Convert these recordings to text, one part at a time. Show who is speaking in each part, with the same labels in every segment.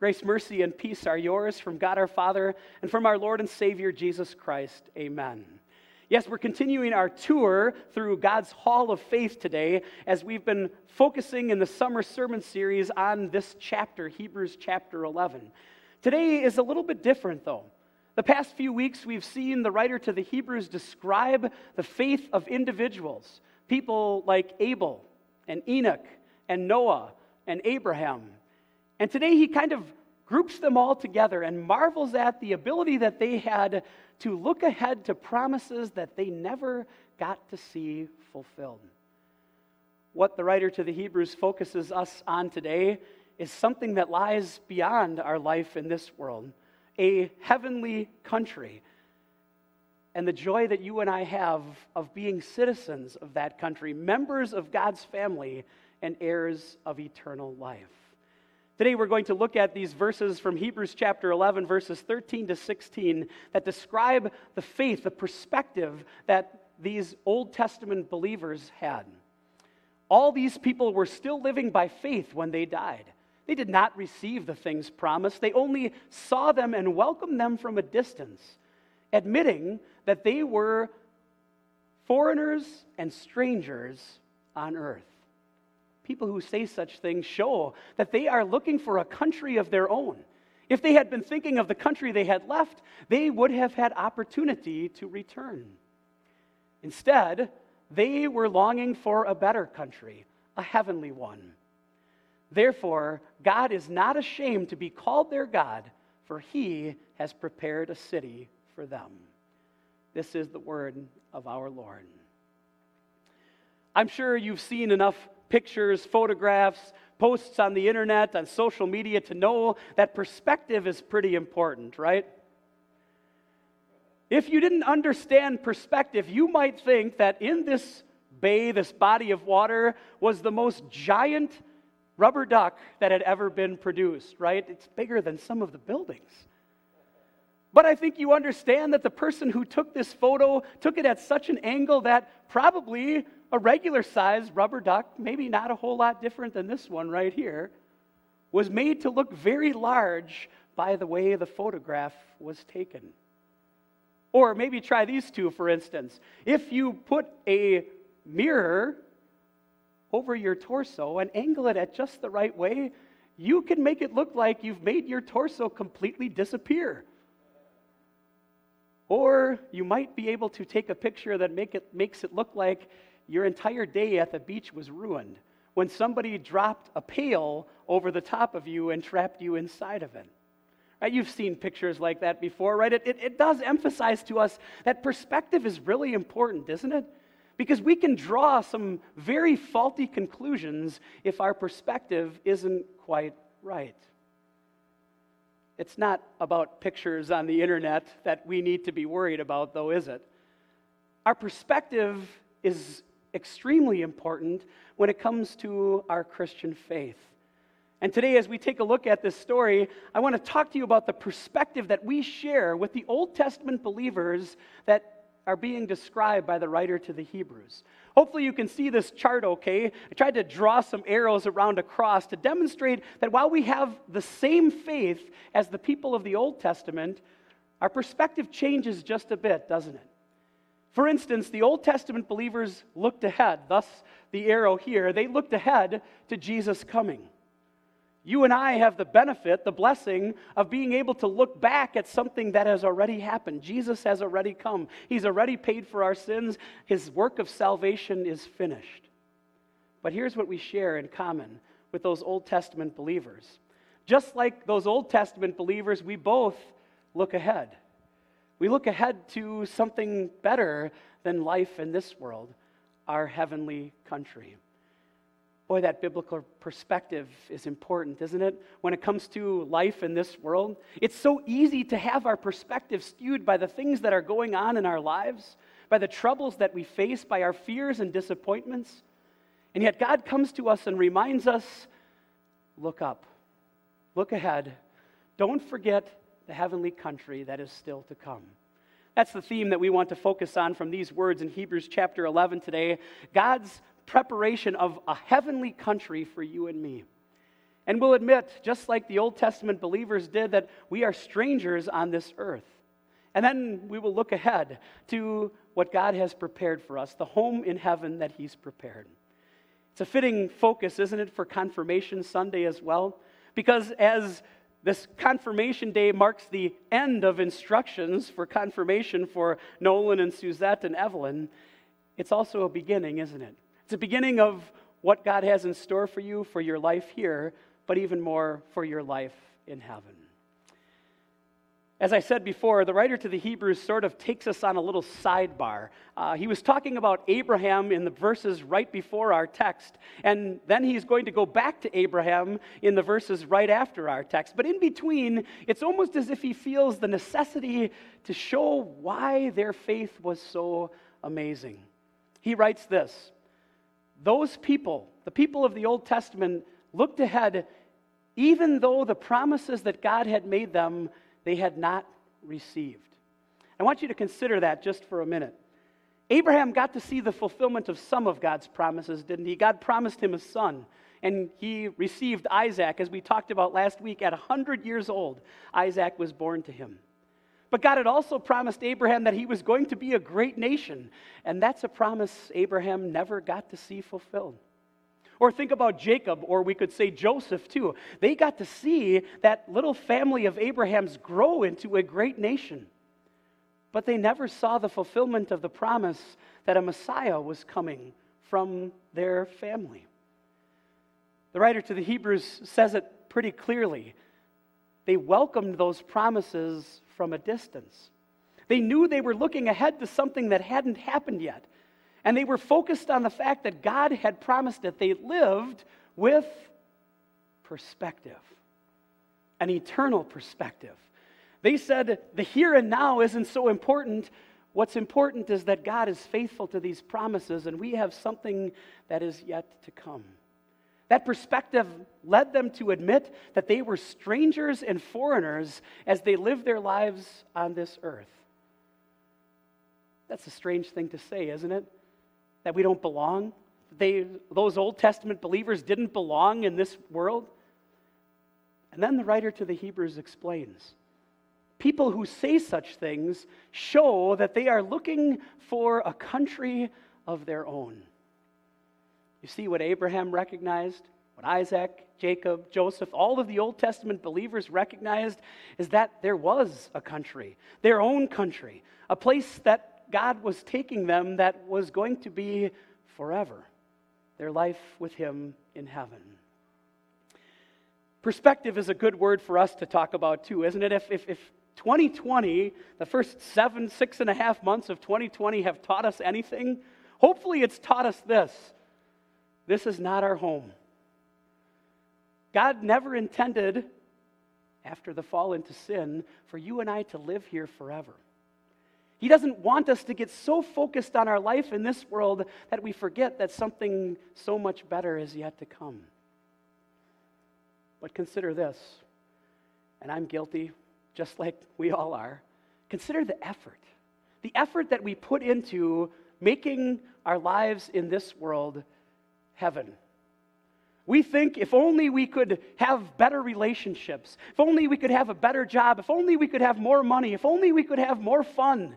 Speaker 1: Grace, mercy, and peace are yours from God our Father and from our Lord and Savior Jesus Christ. Amen. Yes, we're continuing our tour through God's Hall of Faith today as we've been focusing in the summer sermon series on this chapter, Hebrews chapter 11. Today is a little bit different, though. The past few weeks, we've seen the writer to the Hebrews describe the faith of individuals, people like Abel and Enoch and Noah and Abraham and today he kind of groups them all together and marvels at the ability that they had to look ahead to promises that they never got to see fulfilled. What the writer to the Hebrews focuses us on today is something that lies beyond our life in this world a heavenly country. And the joy that you and I have of being citizens of that country, members of God's family, and heirs of eternal life. Today we're going to look at these verses from Hebrews chapter 11, verses 13 to 16, that describe the faith, the perspective that these Old Testament believers had. All these people were still living by faith when they died. They did not receive the things promised, they only saw them and welcomed them from a distance, admitting that they were foreigners and strangers on earth people who say such things show that they are looking for a country of their own. If they had been thinking of the country they had left, they would have had opportunity to return. Instead, they were longing for a better country, a heavenly one. Therefore, God is not ashamed to be called their God, for he has prepared a city for them. This is the word of our Lord. I'm sure you've seen enough pictures, photographs, posts on the internet, on social media to know that perspective is pretty important, right? If you didn't understand perspective, you might think that in this bay, this body of water, was the most giant rubber duck that had ever been produced, right? It's bigger than some of the buildings. But I think you understand that the person who took this photo took it at such an angle that probably a regular sized rubber duck, maybe not a whole lot different than this one right here, was made to look very large by the way the photograph was taken. Or maybe try these two, for instance. If you put a mirror over your torso and angle it at just the right way, you can make it look like you've made your torso completely disappear. Or you might be able to take a picture that make it, makes it look like your entire day at the beach was ruined when somebody dropped a pail over the top of you and trapped you inside of it. Right? You've seen pictures like that before, right? It, it, it does emphasize to us that perspective is really important, isn't it? Because we can draw some very faulty conclusions if our perspective isn't quite right. It's not about pictures on the internet that we need to be worried about, though, is it? Our perspective is extremely important when it comes to our Christian faith. And today, as we take a look at this story, I want to talk to you about the perspective that we share with the Old Testament believers that are being described by the writer to the Hebrews. Hopefully, you can see this chart okay. I tried to draw some arrows around a cross to demonstrate that while we have the same faith as the people of the Old Testament, our perspective changes just a bit, doesn't it? For instance, the Old Testament believers looked ahead, thus the arrow here. They looked ahead to Jesus coming. You and I have the benefit, the blessing of being able to look back at something that has already happened. Jesus has already come, He's already paid for our sins. His work of salvation is finished. But here's what we share in common with those Old Testament believers. Just like those Old Testament believers, we both look ahead. We look ahead to something better than life in this world, our heavenly country. Boy, that biblical perspective is important, isn't it? When it comes to life in this world, it's so easy to have our perspective skewed by the things that are going on in our lives, by the troubles that we face, by our fears and disappointments. And yet, God comes to us and reminds us look up, look ahead. Don't forget the heavenly country that is still to come. That's the theme that we want to focus on from these words in Hebrews chapter 11 today God's preparation of a heavenly country for you and me. And we'll admit, just like the Old Testament believers did, that we are strangers on this earth. And then we will look ahead to what God has prepared for us, the home in heaven that He's prepared. It's a fitting focus, isn't it, for Confirmation Sunday as well? Because as this confirmation day marks the end of instructions for confirmation for Nolan and Suzette and Evelyn, it's also a beginning, isn't it? It's a beginning of what God has in store for you, for your life here, but even more for your life in heaven. As I said before, the writer to the Hebrews sort of takes us on a little sidebar. Uh, he was talking about Abraham in the verses right before our text, and then he's going to go back to Abraham in the verses right after our text. But in between, it's almost as if he feels the necessity to show why their faith was so amazing. He writes this Those people, the people of the Old Testament, looked ahead even though the promises that God had made them they had not received. I want you to consider that just for a minute. Abraham got to see the fulfillment of some of God's promises, didn't he? God promised him a son, and he received Isaac, as we talked about last week. At 100 years old, Isaac was born to him. But God had also promised Abraham that he was going to be a great nation, and that's a promise Abraham never got to see fulfilled. Or think about Jacob, or we could say Joseph too. They got to see that little family of Abraham's grow into a great nation. But they never saw the fulfillment of the promise that a Messiah was coming from their family. The writer to the Hebrews says it pretty clearly. They welcomed those promises from a distance. They knew they were looking ahead to something that hadn't happened yet. And they were focused on the fact that God had promised that They lived with perspective, an eternal perspective. They said the here and now isn't so important. What's important is that God is faithful to these promises, and we have something that is yet to come. That perspective led them to admit that they were strangers and foreigners as they lived their lives on this earth. That's a strange thing to say, isn't it? That we don't belong. They, those Old Testament believers didn't belong in this world. And then the writer to the Hebrews explains people who say such things show that they are looking for a country of their own. You see what Abraham recognized, what Isaac, Jacob, Joseph, all of the Old Testament believers recognized is that there was a country, their own country, a place that God was taking them that was going to be forever, their life with Him in heaven. Perspective is a good word for us to talk about too, isn't it? If, if, if 2020, the first seven, six and a half months of 2020 have taught us anything, hopefully it's taught us this this is not our home. God never intended, after the fall into sin, for you and I to live here forever. He doesn't want us to get so focused on our life in this world that we forget that something so much better is yet to come. But consider this, and I'm guilty, just like we all are. Consider the effort, the effort that we put into making our lives in this world heaven. We think if only we could have better relationships, if only we could have a better job, if only we could have more money, if only we could have more fun,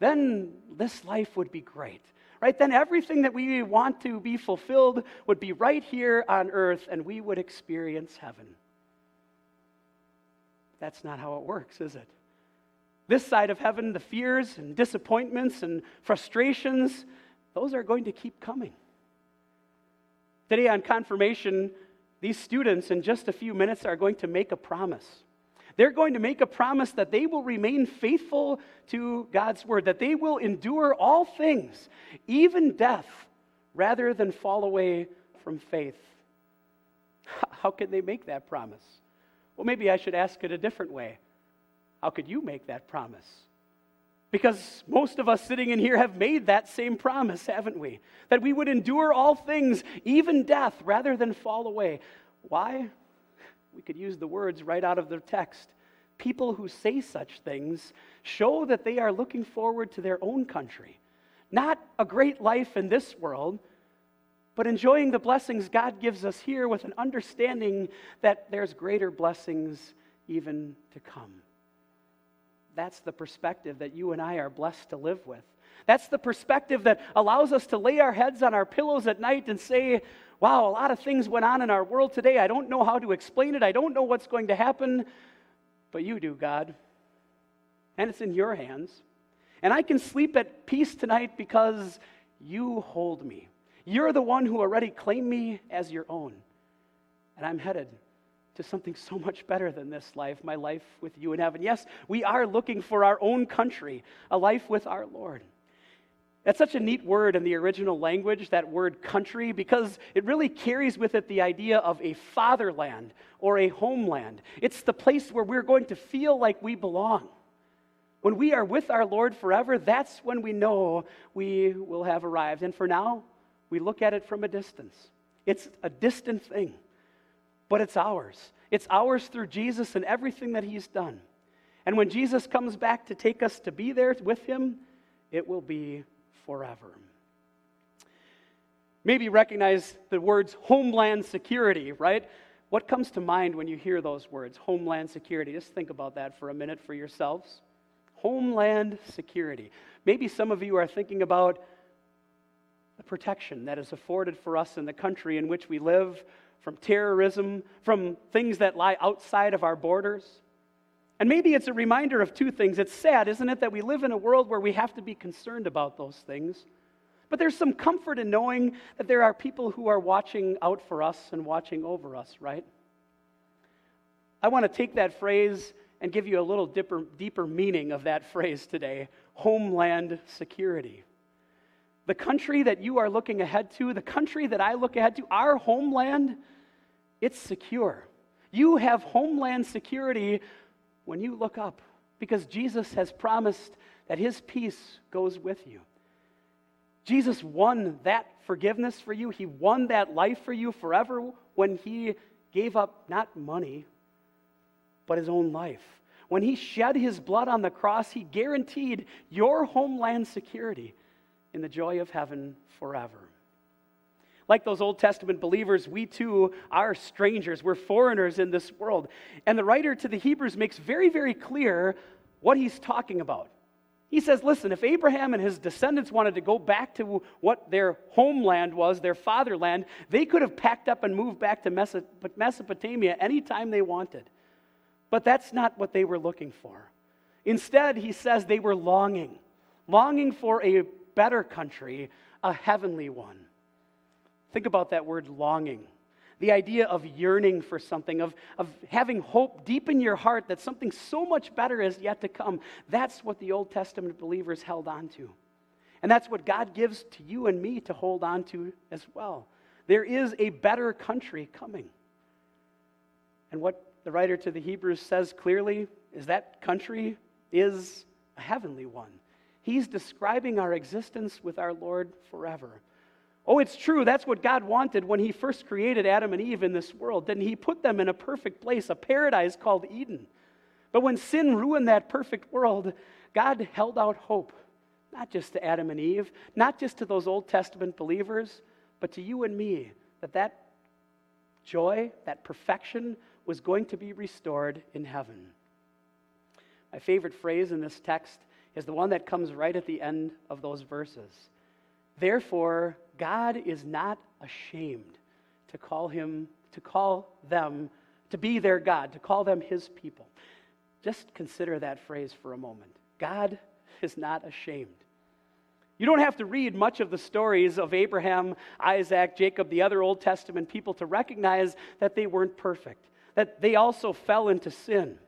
Speaker 1: then this life would be great. Right? Then everything that we want to be fulfilled would be right here on earth and we would experience heaven. That's not how it works, is it? This side of heaven, the fears and disappointments and frustrations, those are going to keep coming. Today on confirmation, these students in just a few minutes are going to make a promise. They're going to make a promise that they will remain faithful to God's word, that they will endure all things, even death, rather than fall away from faith. How can they make that promise? Well, maybe I should ask it a different way. How could you make that promise? Because most of us sitting in here have made that same promise, haven't we? That we would endure all things, even death, rather than fall away. Why? We could use the words right out of the text. People who say such things show that they are looking forward to their own country. Not a great life in this world, but enjoying the blessings God gives us here with an understanding that there's greater blessings even to come. That's the perspective that you and I are blessed to live with. That's the perspective that allows us to lay our heads on our pillows at night and say, Wow, a lot of things went on in our world today. I don't know how to explain it. I don't know what's going to happen, but you do, God. And it's in your hands. And I can sleep at peace tonight because you hold me. You're the one who already claimed me as your own. And I'm headed to something so much better than this life, my life with you in heaven. Yes, we are looking for our own country, a life with our Lord. That's such a neat word in the original language, that word country, because it really carries with it the idea of a fatherland or a homeland. It's the place where we're going to feel like we belong. When we are with our Lord forever, that's when we know we will have arrived. And for now, we look at it from a distance. It's a distant thing, but it's ours. It's ours through Jesus and everything that He's done. And when Jesus comes back to take us to be there with Him, it will be forever. Maybe recognize the words homeland security, right? What comes to mind when you hear those words, homeland security? Just think about that for a minute for yourselves. Homeland security. Maybe some of you are thinking about the protection that is afforded for us in the country in which we live from terrorism, from things that lie outside of our borders. And maybe it's a reminder of two things. It's sad, isn't it, that we live in a world where we have to be concerned about those things. But there's some comfort in knowing that there are people who are watching out for us and watching over us, right? I want to take that phrase and give you a little deeper, deeper meaning of that phrase today homeland security. The country that you are looking ahead to, the country that I look ahead to, our homeland, it's secure. You have homeland security when you look up because Jesus has promised that his peace goes with you. Jesus won that forgiveness for you. He won that life for you forever when he gave up not money, but his own life. When he shed his blood on the cross, he guaranteed your homeland security in the joy of heaven forever. Like those Old Testament believers, we too are strangers. We're foreigners in this world. And the writer to the Hebrews makes very, very clear what he's talking about. He says, listen, if Abraham and his descendants wanted to go back to what their homeland was, their fatherland, they could have packed up and moved back to Mesopotamia anytime they wanted. But that's not what they were looking for. Instead, he says they were longing, longing for a better country, a heavenly one. Think about that word longing. The idea of yearning for something, of, of having hope deep in your heart that something so much better is yet to come. That's what the Old Testament believers held on to. And that's what God gives to you and me to hold on to as well. There is a better country coming. And what the writer to the Hebrews says clearly is that country is a heavenly one. He's describing our existence with our Lord forever. Oh, it's true. That's what God wanted when He first created Adam and Eve in this world. Didn't He put them in a perfect place, a paradise called Eden? But when sin ruined that perfect world, God held out hope, not just to Adam and Eve, not just to those Old Testament believers, but to you and me, that that joy, that perfection was going to be restored in heaven. My favorite phrase in this text is the one that comes right at the end of those verses. Therefore, God is not ashamed to call him, to call them, to be their God, to call them his people. Just consider that phrase for a moment. God is not ashamed. You don't have to read much of the stories of Abraham, Isaac, Jacob, the other Old Testament people to recognize that they weren't perfect, that they also fell into sin.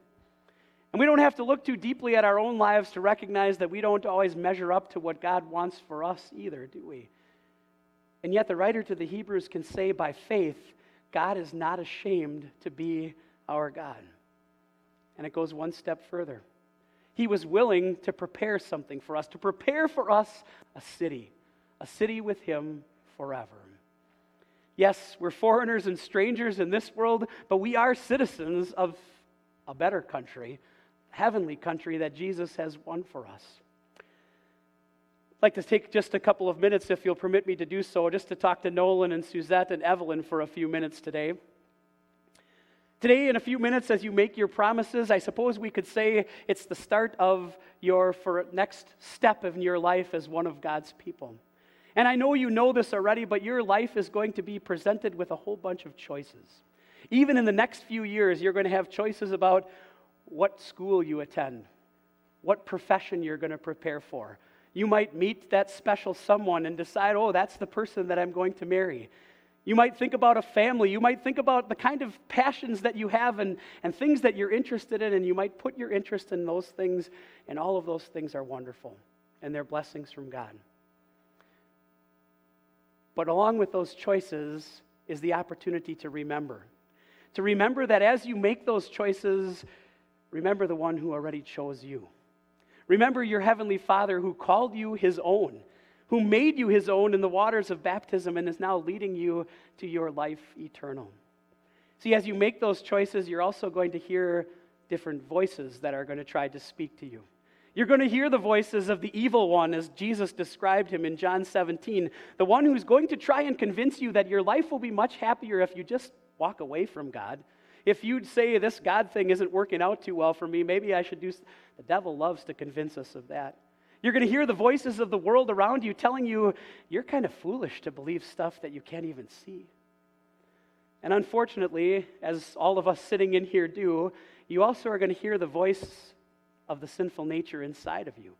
Speaker 1: And we don't have to look too deeply at our own lives to recognize that we don't always measure up to what God wants for us either, do we? And yet, the writer to the Hebrews can say by faith, God is not ashamed to be our God. And it goes one step further. He was willing to prepare something for us, to prepare for us a city, a city with Him forever. Yes, we're foreigners and strangers in this world, but we are citizens of a better country, heavenly country that Jesus has won for us. Like to take just a couple of minutes, if you'll permit me to do so, just to talk to Nolan and Suzette and Evelyn for a few minutes today. Today, in a few minutes, as you make your promises, I suppose we could say it's the start of your next step in your life as one of God's people. And I know you know this already, but your life is going to be presented with a whole bunch of choices. Even in the next few years, you're going to have choices about what school you attend, what profession you're going to prepare for. You might meet that special someone and decide, oh, that's the person that I'm going to marry. You might think about a family. You might think about the kind of passions that you have and, and things that you're interested in, and you might put your interest in those things, and all of those things are wonderful, and they're blessings from God. But along with those choices is the opportunity to remember. To remember that as you make those choices, remember the one who already chose you. Remember your heavenly Father who called you his own who made you his own in the waters of baptism and is now leading you to your life eternal. See, as you make those choices, you're also going to hear different voices that are going to try to speak to you. You're going to hear the voices of the evil one, as Jesus described him in John 17, the one who's going to try and convince you that your life will be much happier if you just walk away from God. If you'd say, This God thing isn't working out too well for me, maybe I should do. The devil loves to convince us of that. You're going to hear the voices of the world around you telling you you're kind of foolish to believe stuff that you can't even see. And unfortunately, as all of us sitting in here do, you also are going to hear the voice of the sinful nature inside of you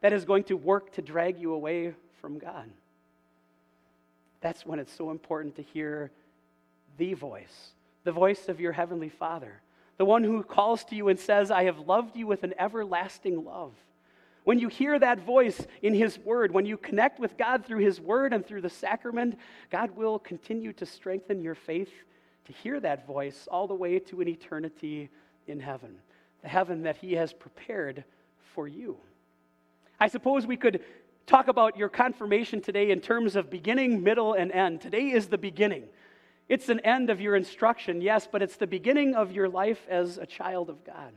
Speaker 1: that is going to work to drag you away from God. That's when it's so important to hear the voice, the voice of your Heavenly Father, the one who calls to you and says, I have loved you with an everlasting love. When you hear that voice in His Word, when you connect with God through His Word and through the sacrament, God will continue to strengthen your faith to hear that voice all the way to an eternity in heaven, the heaven that He has prepared for you. I suppose we could talk about your confirmation today in terms of beginning, middle, and end. Today is the beginning. It's an end of your instruction, yes, but it's the beginning of your life as a child of God.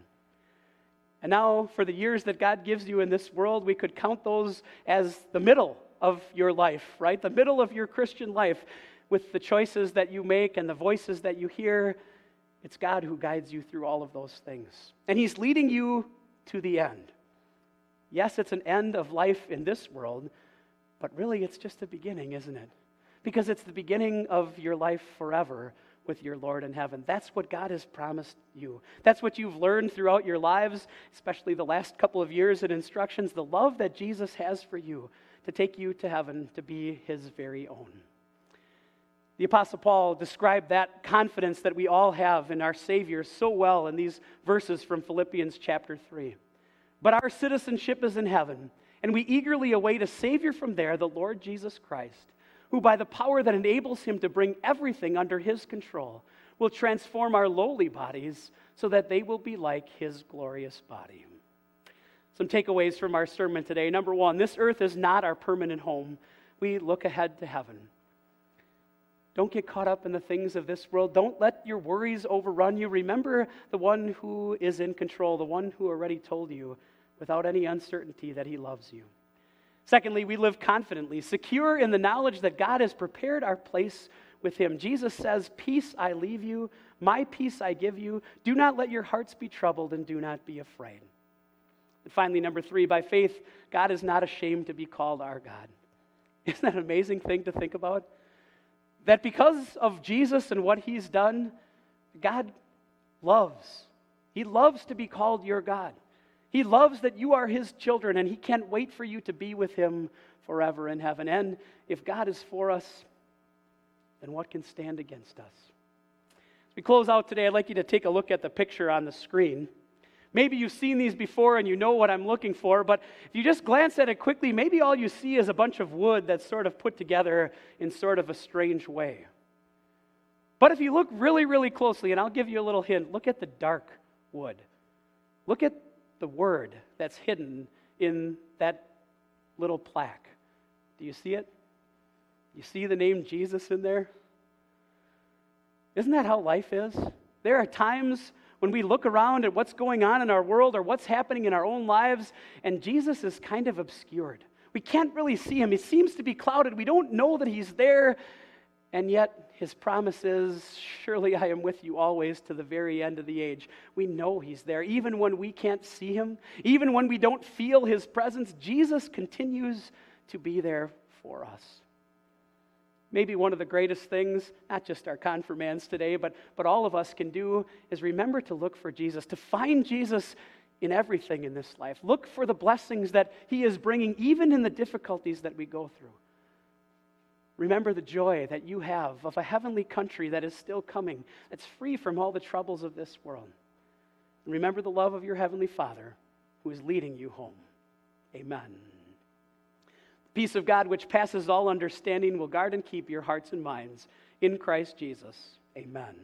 Speaker 1: And now, for the years that God gives you in this world, we could count those as the middle of your life, right? The middle of your Christian life with the choices that you make and the voices that you hear. It's God who guides you through all of those things. And He's leading you to the end. Yes, it's an end of life in this world, but really it's just a beginning, isn't it? Because it's the beginning of your life forever with your Lord in heaven. That's what God has promised you. That's what you've learned throughout your lives, especially the last couple of years in instructions the love that Jesus has for you to take you to heaven to be his very own. The Apostle Paul described that confidence that we all have in our Savior so well in these verses from Philippians chapter 3. But our citizenship is in heaven, and we eagerly await a Savior from there, the Lord Jesus Christ who, by the power that enables him to bring everything under his control, will transform our lowly bodies so that they will be like his glorious body. Some takeaways from our sermon today. Number one, this earth is not our permanent home. We look ahead to heaven. Don't get caught up in the things of this world. Don't let your worries overrun you. Remember the one who is in control, the one who already told you without any uncertainty that he loves you. Secondly, we live confidently, secure in the knowledge that God has prepared our place with Him. Jesus says, Peace I leave you, my peace I give you. Do not let your hearts be troubled, and do not be afraid. And finally, number three, by faith, God is not ashamed to be called our God. Isn't that an amazing thing to think about? That because of Jesus and what He's done, God loves. He loves to be called your God. He loves that you are his children, and he can't wait for you to be with him forever in heaven. And if God is for us, then what can stand against us? As we close out today, I'd like you to take a look at the picture on the screen. Maybe you've seen these before and you know what I'm looking for, but if you just glance at it quickly, maybe all you see is a bunch of wood that's sort of put together in sort of a strange way. But if you look really, really closely, and I'll give you a little hint, look at the dark wood. Look at the word that's hidden in that little plaque. Do you see it? You see the name Jesus in there? Isn't that how life is? There are times when we look around at what's going on in our world or what's happening in our own lives, and Jesus is kind of obscured. We can't really see him. He seems to be clouded. We don't know that he's there. And yet, his promise is, Surely I am with you always to the very end of the age. We know he's there. Even when we can't see him, even when we don't feel his presence, Jesus continues to be there for us. Maybe one of the greatest things, not just our confirmands today, but, but all of us can do is remember to look for Jesus, to find Jesus in everything in this life. Look for the blessings that he is bringing, even in the difficulties that we go through. Remember the joy that you have of a heavenly country that is still coming, that's free from all the troubles of this world. And remember the love of your heavenly Father who is leading you home. Amen. The peace of God, which passes all understanding, will guard and keep your hearts and minds in Christ Jesus. Amen.